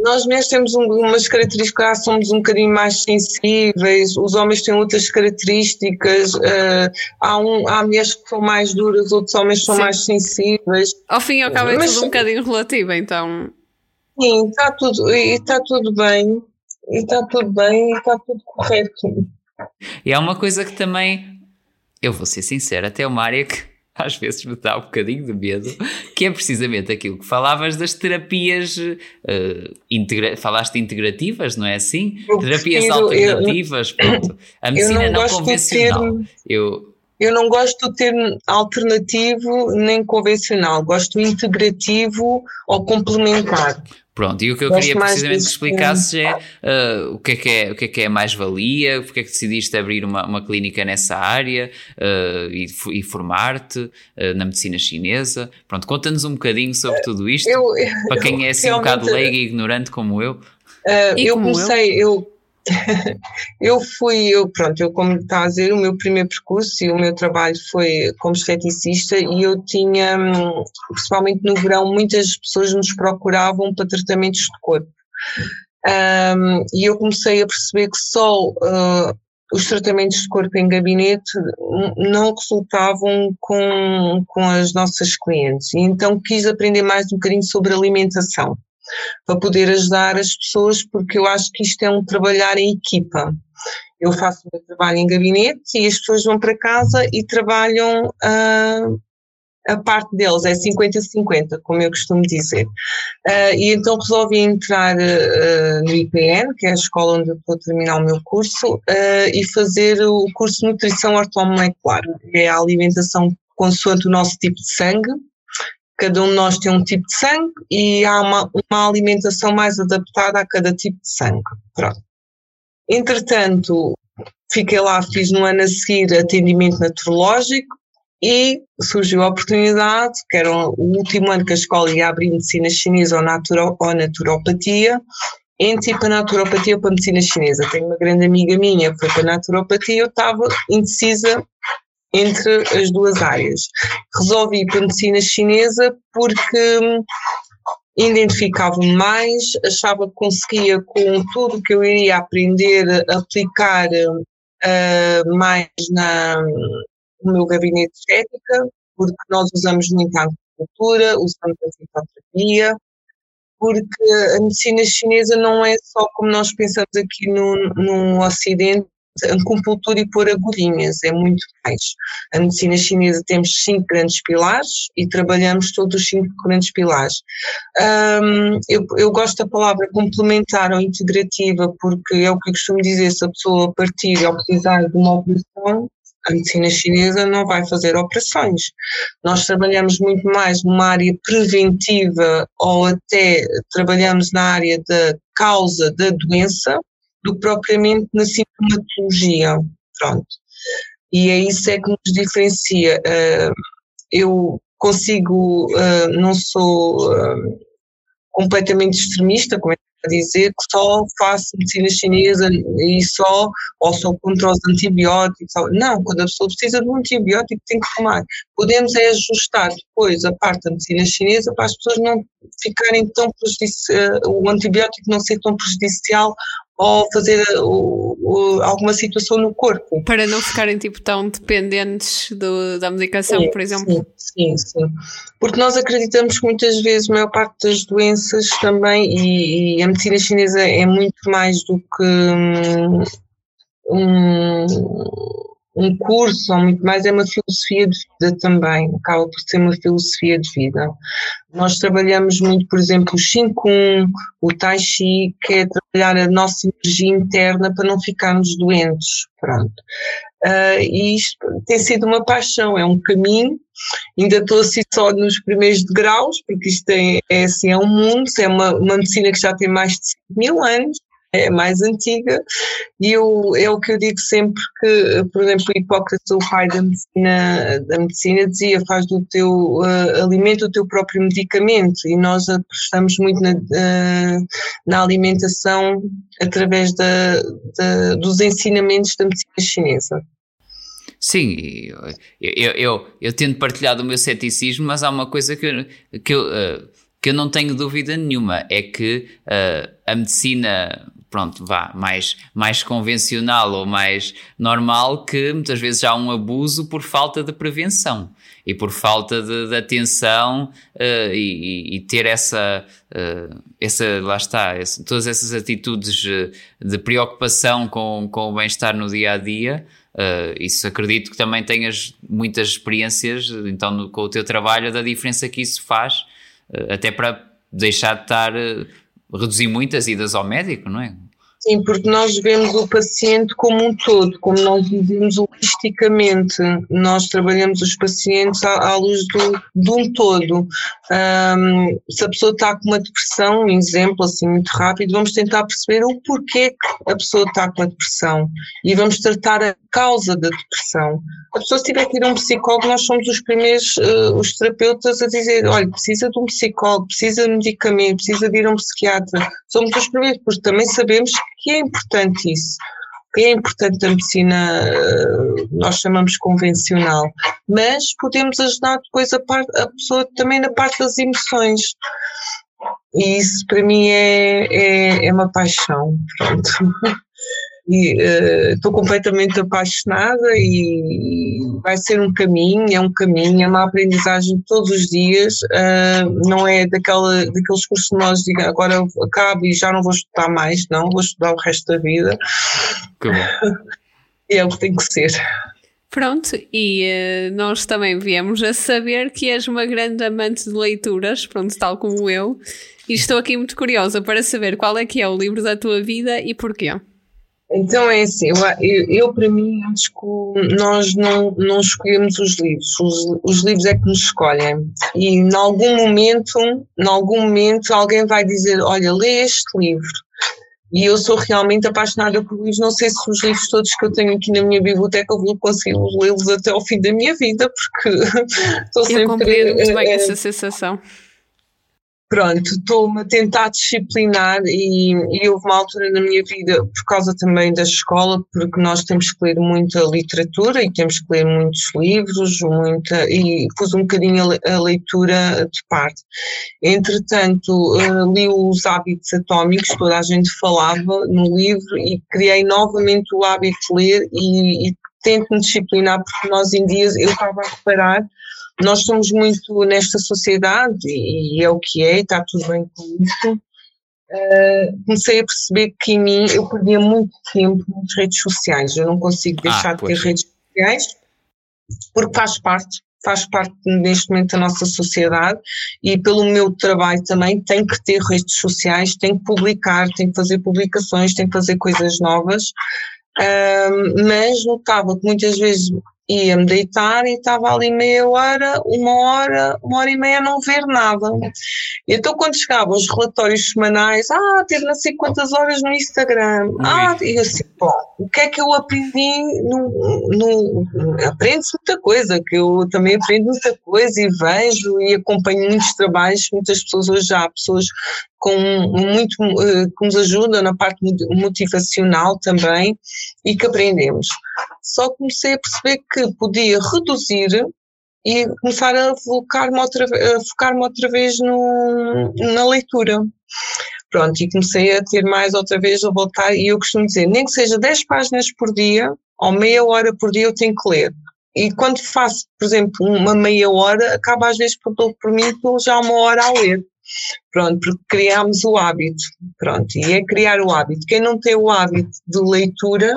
nós mulheres temos um, umas características, somos um bocadinho mais sensíveis, os homens têm outras características, uh, há, um, há mulheres que são mais duras, outros homens são Sim. mais sensíveis. Ao fim e ao cabo é Mas, tudo um bocadinho relativo, então. Sim, está tudo, está tudo bem, e está tudo bem, e está tudo correto. E há uma coisa que também, eu vou ser sincero, até uma área que às vezes me dá um bocadinho de medo, que é precisamente aquilo que falavas das terapias, uh, integra falaste integrativas, não é assim? Eu terapias prefiro, alternativas, eu, pronto. A medicina não, não convencional. Ter, eu, eu não gosto do termo alternativo nem convencional, gosto integrativo ou complementar. Pronto, e o que eu queria precisamente que explicasse é uh, o, que é que é, o que é que é mais-valia, porque é que decidiste abrir uma, uma clínica nessa área uh, e, e formar-te uh, na medicina chinesa. Pronto, conta-nos um bocadinho sobre tudo isto, eu, eu, para quem é assim um bocado leigo e ignorante como eu. eu comecei, eu, eu eu fui, eu, pronto, eu como está a dizer, o meu primeiro percurso e o meu trabalho foi como esteticista e eu tinha, hum, principalmente no verão, muitas pessoas nos procuravam para tratamentos de corpo. Um, e eu comecei a perceber que só uh, os tratamentos de corpo em gabinete não resultavam com, com as nossas clientes. E então quis aprender mais um bocadinho sobre alimentação para poder ajudar as pessoas, porque eu acho que isto é um trabalhar em equipa. Eu faço o meu trabalho em gabinete e as pessoas vão para casa e trabalham uh, a parte deles, é 50-50, como eu costumo dizer. Uh, e então resolvi entrar uh, no IPN, que é a escola onde estou a terminar o meu curso, e fazer o curso de Nutrição Ortomolecular, que é a alimentação consoante o nosso tipo de sangue, cada um de nós tem um tipo de sangue e há uma, uma alimentação mais adaptada a cada tipo de sangue. Pronto. Entretanto, fiquei lá, fiz no ano a seguir atendimento naturológico e surgiu a oportunidade, que era o último ano que a escola ia abrir medicina chinesa ou, naturo, ou naturopatia, entre ir para a naturopatia ou para a medicina chinesa. Tenho uma grande amiga minha que foi para a naturopatia, eu estava indecisa entre as duas áreas. Resolvi para a medicina chinesa porque hum, identificava-me mais, achava que conseguia com tudo que eu iria aprender aplicar uh, mais na, no meu gabinete de estética, porque nós usamos muito a acupuntura, usamos a fitoterapia, porque a medicina chinesa não é só como nós pensamos aqui no, no Ocidente, acupuntura e pôr agulhinhas, é muito mais. A medicina chinesa temos cinco grandes pilares e trabalhamos todos os cinco grandes pilares. Um, eu, eu, gosto da palavra complementar ou integrativa porque é o que eu costumo dizer, se a pessoa partir ou precisar de uma operação, a medicina chinesa não vai fazer operações. Nós trabalhamos muito mais numa área preventiva ou até trabalhamos na área da causa da doença, do que propriamente na sintomatologia. Pronto. E é isso é que nos diferencia. Uh, eu consigo, uh, não sou uh, completamente extremista, como é a dizer que só faço medicina chinesa e só, ou só contra os antibióticos. Não, quando a pessoa precisa de um antibiótico tem que tomar. Podemos é ajustar depois a parte da medicina chinesa para as pessoas não ficarem tão prejudicial, o antibiótico não ser tão prejudicial ou fazer o, alguma situação no corpo. Para não ficarem tipo tão dependentes do, da medicação, sim, por exemplo. Sim, sim, sim. Porque nós acreditamos que muitas vezes a maior parte das doenças também, e, e a medicina chinesa é muito mais do que um, um curso, ou muito mais, é uma filosofia de vida também, acaba por ser uma filosofia de vida. Nós trabalhamos muito, por exemplo, o Qigong, o Tai Chi, que é trabalhar a nossa energia interna para não ficarmos doentes, pronto. Uh, e isto tem sido uma paixão, é um caminho, ainda estou assim só nos primeiros degraus, porque isto é, é assim, é um mundo, é uma, uma medicina que já tem mais de 5 mil anos, é mais antiga, e eu, é o que eu digo sempre que, por exemplo, Hipócrates, o pai da medicina, da medicina dizia, faz do teu uh, alimento o teu próprio medicamento, e nós apostamos muito na, uh, na alimentação através da, da, dos ensinamentos da medicina chinesa. Sim, eu, eu, eu, eu tento partilhar do meu ceticismo, mas há uma coisa que, eu, que, eu, uh, que eu não tenho dúvida nenhuma, é que uh, a medicina pronto, vá, mais, mais convencional ou mais normal, que muitas vezes há um abuso por falta de prevenção e por falta de, de atenção uh, e, e, ter essa, uh, essa lá está, todas essas atitudes de preocupação com, com o bem-estar no dia a dia. Uh, isso acredito que também tenhas muitas experiências, então, no, com o teu trabalho, da diferença que isso faz, até para deixar de estar reduzir muitas idas ao médico, não é? Sim, porque nós vemos o paciente como um todo, como nós dizemos holisticamente. Nós trabalhamos os pacientes à, à luz do, de um todo. Um, se a pessoa está com uma depressão, um exemplo assim muito rápido, vamos tentar perceber o porquê que a pessoa está com a depressão e vamos tratar a causa da depressão. A pessoa se tiver que ir a um psicólogo, nós somos os primeiros, uh, os terapeutas, a dizer: olha, precisa de um psicólogo, precisa de medicamento, precisa de ir a um psiquiatra. Somos os primeiros, porque também sabemos que é importante isso. Que é importante a medicina, uh, nós chamamos convencional, mas podemos ajudar depois a, parte, a pessoa também na parte das emoções. E isso para mim é, é, é uma paixão. Pronto. e uh, estou completamente apaixonada e vai ser um caminho, é um caminho, é uma aprendizagem todos os dias, uh, não é daquela, daqueles cursos que nós digamos agora eu acabo e já não vou estudar mais, não, vou estudar o resto da vida. Que bom. é o que tem que ser. Pronto, e uh, nós também viemos a saber que és uma grande amante de leituras, pronto, tal como eu, e estou aqui muito curiosa para saber qual é que é o livro da tua vida e porquê. Então é assim, eu, eu, eu, para mim acho que nós não, não escolhemos os livros, os, os livros é que nos escolhem. E em algum momento, em algum momento alguém vai dizer, olha, lê este livro. E eu sou realmente apaixonada por livros, não sei se os livros todos que eu tenho aqui na minha biblioteca eu vou conseguir lê-los até ao fim da minha vida, porque estou sempre... Eu compreendo muito bem é, essa sensação pronto, estou-me a tentar disciplinar e, e, houve uma altura na minha vida, por causa também da escola, porque nós temos que ler muita literatura e temos que ler muitos livros, muita, e pus um bocadinho a, leitura de parte. Entretanto, uh, li os hábitos atómicos, toda a gente falava no livro e criei novamente o hábito de ler e, e tento-me disciplinar, porque nós em dias, eu estava a reparar, nós somos muito nesta sociedade, e é o que é, e está tudo bem com isso. Uh, comecei a perceber que em mim eu perdia muito tempo nas redes sociais. Eu não consigo deixar ah, de ter redes sociais porque faz parte, faz parte neste momento da nossa sociedade e pelo meu trabalho também tenho que ter redes sociais, tenho que publicar, tenho que fazer publicações, tenho que fazer coisas novas. Uh, mas notava que muitas vezes ia-me deitar e estava ali meia hora, uma hora, uma hora e meia a não ver nada. Então quando chegavam os relatórios semanais, ah, teve não sei quantas horas no Instagram, ah, e assim, bom, o que é que eu aprendi no, no aprende-se muita coisa, que eu também aprendo muita coisa e vejo e acompanho muitos trabalhos, muitas pessoas hoje já, pessoas com muito eh, que nos ajudam na parte motivacional também e que aprendemos. Só comecei a perceber que podia reduzir e começar a focar-me outra, focar outra vez no, na leitura. Pronto, e comecei a ter mais outra vez a voltar, e eu costumo dizer, nem que seja 10 páginas por dia, ou meia hora por dia eu tenho que ler. E quando faço, por exemplo, uma meia hora, acaba às vezes por, por mim já uma hora a ler. Pronto, porque criámos o hábito. Pronto, e é criar o hábito. Quem não tem o hábito de leitura,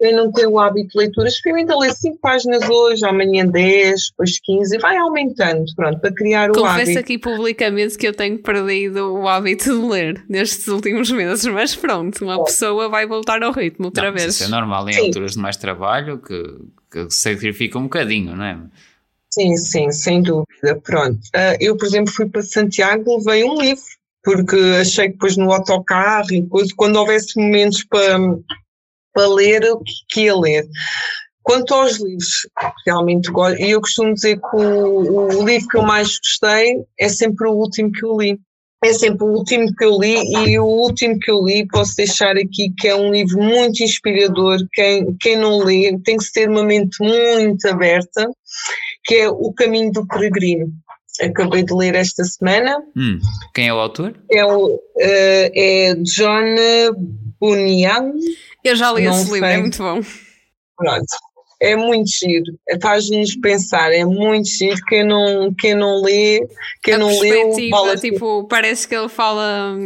quem não tem o hábito de leitura, experimenta ler 5 páginas hoje, amanhã 10, depois 15, e vai aumentando, pronto, para criar o Confesso hábito. Confesso aqui publicamente que eu tenho perdido o hábito de ler nestes últimos meses, mas pronto, uma pessoa vai voltar ao ritmo outra não, vez. Isso é normal em Sim. alturas de mais trabalho que, que sacrifica um bocadinho, não é? Sim, sim, sem dúvida. Pronto. Uh, eu, por exemplo, fui para Santiago, levei um livro, porque achei que depois no autocarro e depois, quando houvesse momentos para, para ler, o que ia ler. Quanto aos livros, realmente gosto, e eu costumo dizer que o, o livro que eu mais gostei é sempre o último que eu li é sempre o último que eu li e o último que eu li posso deixar aqui que é um livro muito inspirador. Quem, quem não lê tem que ter uma mente muito aberta que é O Caminho do Peregrino. Acabei de ler esta semana. Hum. Quem é o autor? É, o, uh, é John Bunyan. Eu já li Não esse sei. livro, é muito bom. Pronto. É muito giro, faz-nos pensar, é muito giro. Quem não, quem não lê, quem a não leu, fala tipo, parece que ele fala.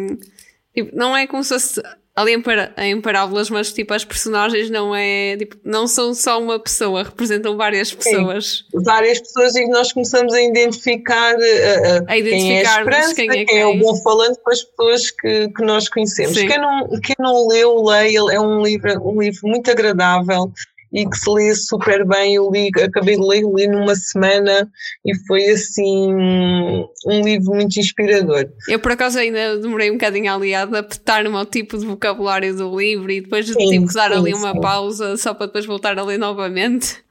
Tipo, não é como se fosse ali em, par em parábolas, mas tipo, as personagens não é tipo, não são só uma pessoa, representam várias pessoas. Sim, várias pessoas e nós começamos a identificar, uh, a identificar quem é a esperança, quem é, quem, quem é o bom falante com as pessoas que, que nós conhecemos. Quem não, quem não leu, leia, é um livro, um livro muito agradável e que se lê super bem. Eu li, acabei de ler, li numa semana e foi assim um livro muito inspirador. Eu por acaso ainda demorei um bocadinho ali a adaptar-me ao tipo de vocabulário do livro e depois sim, tive que dar sim, ali uma sim. pausa só para depois voltar a ler novamente.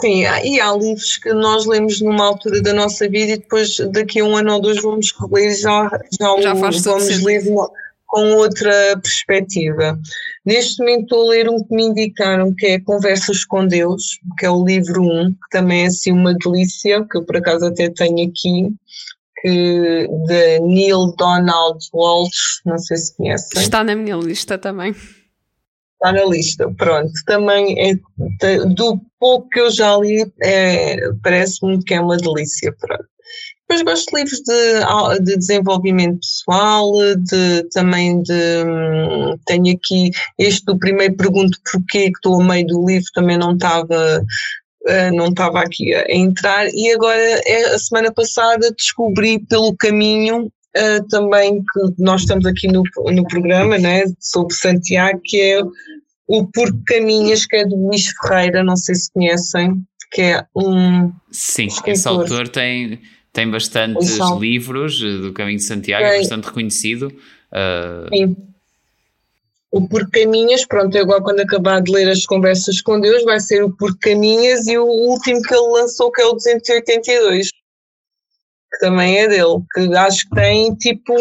Sim, e há livros que nós lemos numa altura da nossa vida e depois daqui a um ano ou dois vamos reler já, já, já vamos ler com outra perspectiva. Neste momento estou a ler um que me indicaram que é Conversas com Deus, que é o livro 1, que também é assim uma delícia, que eu por acaso até tenho aqui, que de Neil Donald Walsh, não sei se conhecem. Está na minha lista também. Está na lista, pronto. Também é, do pouco que eu já li, é, parece-me que é uma delícia, pronto. Depois gosto de livros de, de desenvolvimento pessoal, de, também de. Hum, tenho aqui este do primeiro Pergunto Porquê, que estou a meio do livro, também não estava. Eh, não estava aqui a entrar, e agora, é, a semana passada, descobri pelo caminho Uh, também que nós estamos aqui no, no programa né, sobre Santiago, que é o Por Caminhas, que é do Luís Ferreira, não sei se conhecem, que é um. Sim, escritor. esse autor tem, tem bastantes livros eh, do Caminho de Santiago, é bastante reconhecido. Uh... Sim. O Por Caminhas, pronto, eu agora quando acabar de ler as conversas com Deus, vai ser o Por Caminhas e o último que ele lançou, que é o 282, que também é dele, que acho que tem tipo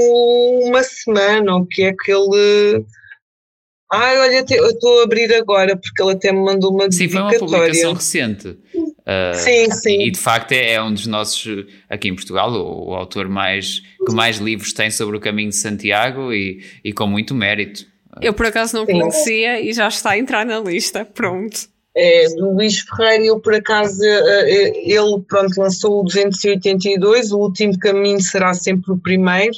uma semana, o que é que ele. Ai, olha, eu estou a abrir agora, porque ele até me mandou uma Sim, foi uma publicação recente. Uh, sim, sim. E de facto é, é, um dos nossos, aqui em Portugal, o, o, autor mais, que mais livros tem sobre o caminho de Santiago e, e com muito mérito. Eu por acaso não sim. conhecia e já está a entrar na lista, pronto. É, do Luís Ferreira, eu por acaso, eh, eh, ele pronto, lançou o 282, o último caminho será sempre o primeiro,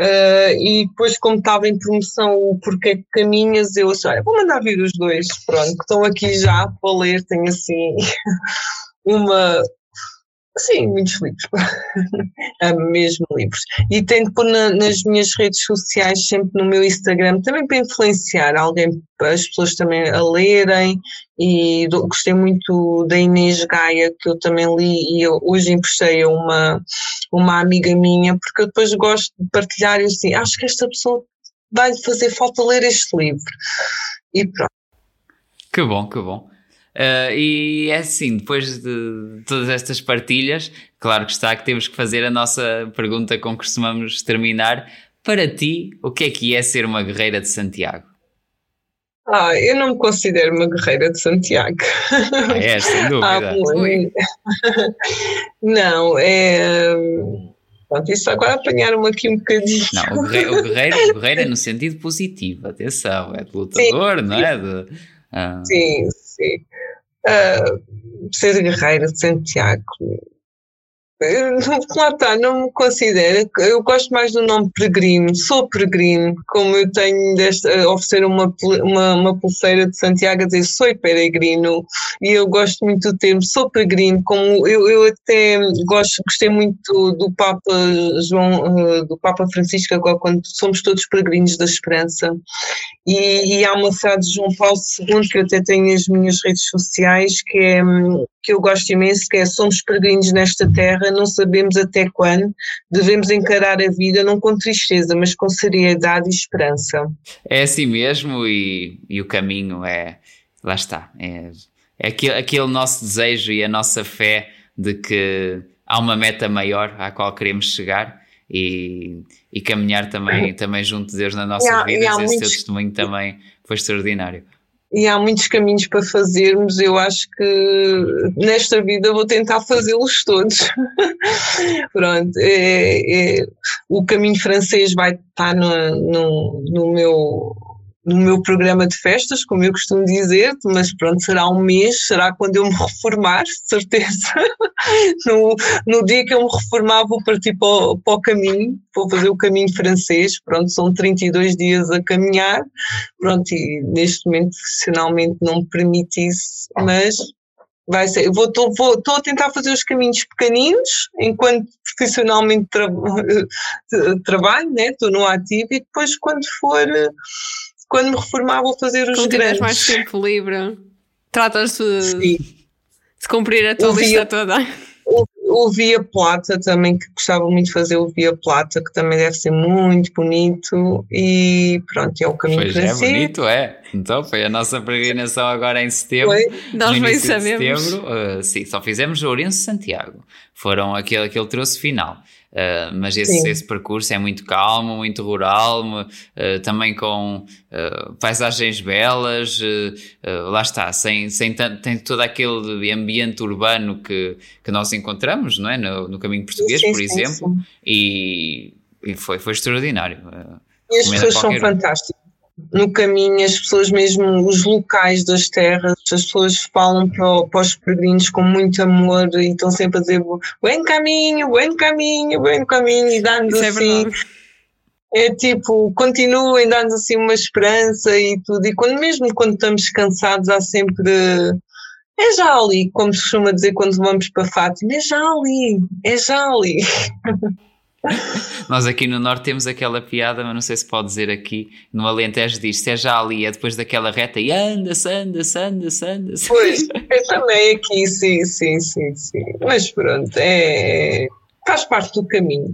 uh, e depois como estava em promoção o Porquê que Caminhas, eu achei, vou mandar vir os dois, pronto, estão aqui já para ler, tenho assim uma, Sim, muitos livros. Mesmo livros. E tento pôr na, nas minhas redes sociais, sempre no meu Instagram, também para influenciar alguém, as pessoas também a lerem. E do, gostei muito da Inês Gaia, que eu também li e eu hoje emprestei a uma, uma amiga minha, porque eu depois gosto de partilhar e assim, acho que esta pessoa vai fazer falta ler este livro. E pronto. Que bom, que bom. Uh, e é assim, depois de todas estas partilhas, claro que está que temos que fazer a nossa pergunta com que costumamos terminar. Para ti, o que é que é ser uma guerreira de Santiago? Ah, eu não me considero uma guerreira de Santiago. Ah, é, sem dúvida. Ah, não, é. Pronto, isso agora apanharam-me aqui um bocadinho. Não, o guerreiro, o guerreiro, o guerreiro é no sentido positivo, atenção, é de lutador, sim, não é? De, ah. Sim, sim. Uh, ser guerreiro de Santiago Lá está, não me considero. Eu gosto mais do nome peregrino, sou peregrino, como eu tenho de oferecer uma, uma, uma, pulseira de Santiago a dizer sou peregrino, e eu gosto muito do termo sou peregrino, como eu, eu até gosto, gostei muito do Papa João, eh, do Papa Francisco, agora quando somos todos peregrinos da esperança, e, e há uma frase de João Paulo II que eu até tenho nas minhas redes sociais, que é que eu gosto imenso, que é somos peregrinos nesta terra, não sabemos até quando, devemos encarar a vida não com tristeza, mas com seriedade e esperança. É assim mesmo e, e o caminho é, lá está, é, é aquele, aquele nosso desejo e a nossa fé de que há uma meta maior à qual queremos chegar e, e caminhar também, também junto de Deus nas nossas há, vidas, esse muitos... seu testemunho também foi extraordinário e há muitos caminhos para fazermos. Eu acho que nesta vida vou tentar fazê-los todos. Pronto, é, é, o caminho francês vai estar no, no, no meu no meu programa de festas, como eu costumo dizer, mas pronto, será um mês, será quando eu me reformar, certeza. no, no dia que eu me reformar vou partir para o, para o caminho, vou fazer o caminho francês, pronto, são 32 dias a caminhar, pronto, e neste momento profissionalmente não me permite isso, mas vai ser, vou, estou, vou, estou a tentar fazer os caminhos pequeninos, enquanto profissionalmente tra, trabalho, né, estou no ativo, e depois quando for quando me reformar vou fazer os Quando grandes. mais tempo livre, tratas de, de cumprir a tua o lista toda. O, o, Via Plata também, que gostava muito de fazer o Via Plata, que também deve ser muito bonito e pronto, é o caminho pois para é bonito, é. Então foi a nossa peregrinação agora em setembro. Foi. Nós bem sabemos. Setembro, uh, sim, só fizemos Ourense Santiago. Foram aquele, aquele troço final. Uh, mas esse, esse, percurso é muito calmo, muito rural, uh, também com uh, paisagens belas, lá está, sem, sem tem todo aquele ambiente urbano que, que nós encontramos não é? no, no caminho português, sim, por sim, exemplo, sim. E, e, foi, foi extraordinário. E as pessoas são fantásticas no caminho, as pessoas mesmo, os locais das terras, as pessoas falam para, para os peregrinos com muito amor e estão sempre a dizer bom caminho, bom caminho, bom caminho e dando é assim. É, é tipo, continuem dando assim uma esperança e tudo. E quando, mesmo quando estamos cansados, há sempre. É já ali, como se costuma dizer quando vamos para Fátima, é já ali, é já ali. Nós aqui no Norte temos aquela piada, mas não sei se pode dizer aqui. No Alentejo diz: se é já ali, é depois daquela reta e anda-se, anda-se, anda-se, anda-se. Pois, eu também aqui, sim, sim, sim, sim. Mas pronto, é faz parte do caminho.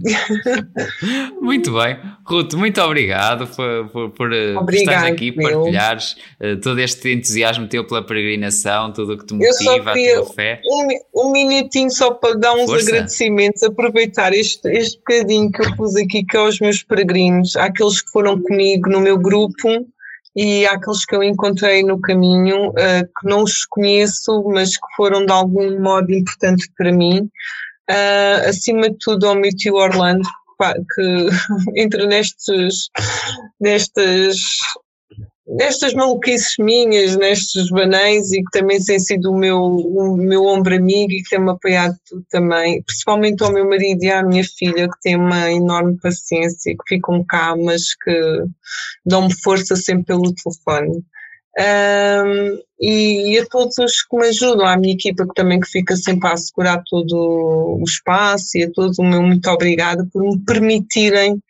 muito bem. Ruth, muito obrigado por, por, por eh, estar aqui, partilhares uh, todo este entusiasmo teu pela peregrinação, tudo o que te motiva, a tua fé. Um, um minutinho só para dar uns Força. agradecimentos, aproveitar este, este bocadinho que eu pus aqui, que é aos meus peregrinos, àqueles que foram comigo no meu grupo e àqueles que eu encontrei no caminho, uh, que não os conheço, mas que foram de algum modo importantes para mim uh, acima de tudo ao meu tio Orlando, que entra nestes, nestas, nestas maluquices minhas, nestes banéis e que também tem sido o meu, o meu ombro amigo e que tem-me apoiado também, principalmente ao meu marido e à minha filha, que tem uma enorme paciência e que ficam cá, mas que dão-me força sempre pelo telefone. Um, e, e, a todos os que me ajudam, à minha equipa que também que fica sempre a assegurar todo o espaço e a todos o meu muito obrigada por me permitirem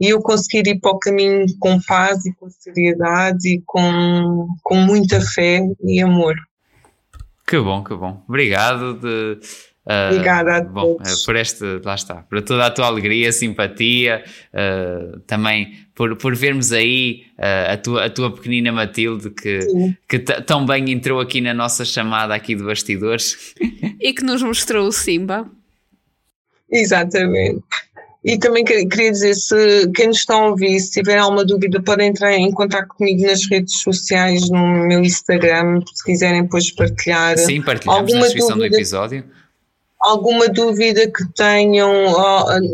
e eu conseguir ir para o caminho com paz e com seriedade e com, com muita fé e amor. Que bom, que bom. Obrigado de, Uh, Obrigada a bom, todos. Uh, por este, lá está, por toda a tua alegria, simpatia, uh, também por, por vermos aí a, tua, a tua pequenina Matilde que, que tão bem entrou aqui na nossa chamada aqui de bastidores. E que nos mostrou o Simba. Exatamente. E também queria dizer, se quem nos está a ouvir, se tiver alguma dúvida, podem entrar em contato comigo nas redes sociais, no meu Instagram, se quiserem depois partilhar. Sim, partilhamos alguma na descrição dúvida. do episódio alguma dúvida que tenham,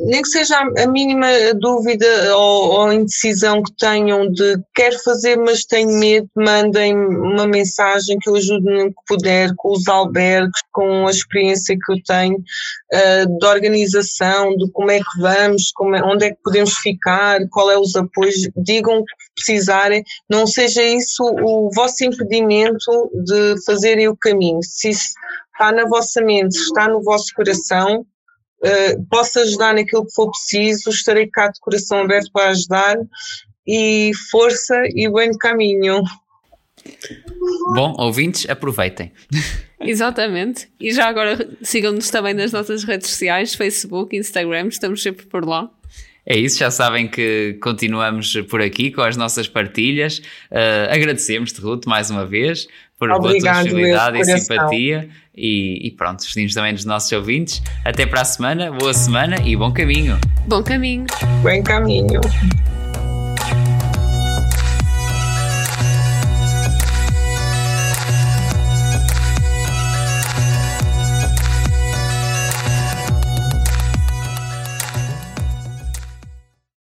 nem que seja a mínima dúvida ou, ou, indecisão que tenham de quer fazer, mas tenho medo, mandem uma mensagem que eu ajudo no que puder, com os albergues, com a experiência que eu tenho uh, de organização, de como é que vamos, como é, onde é que podemos ficar, qual é os apoios, digam o que precisarem, não seja isso o vosso impedimento de fazerem o caminho. Se isso está na vossa mente, está no vosso coração, uh, posso ajudar naquilo que for preciso, estarei cá de coração aberto para ajudar e força e bom caminho. Bom, ouvintes, aproveitem. Exatamente. E já agora sigam-nos também nas nossas redes sociais, Facebook, Instagram, estamos sempre por lá. É isso, já sabem que continuamos por aqui com as nossas partilhas. Uh, agradecemos-te, Ruth, mais uma vez, por Obrigado, a tua disponibilidade e simpatia. E, e pronto, despedimos também dos nossos ouvintes. Até para a semana, boa semana e bom caminho. Bom caminho. Bom caminho.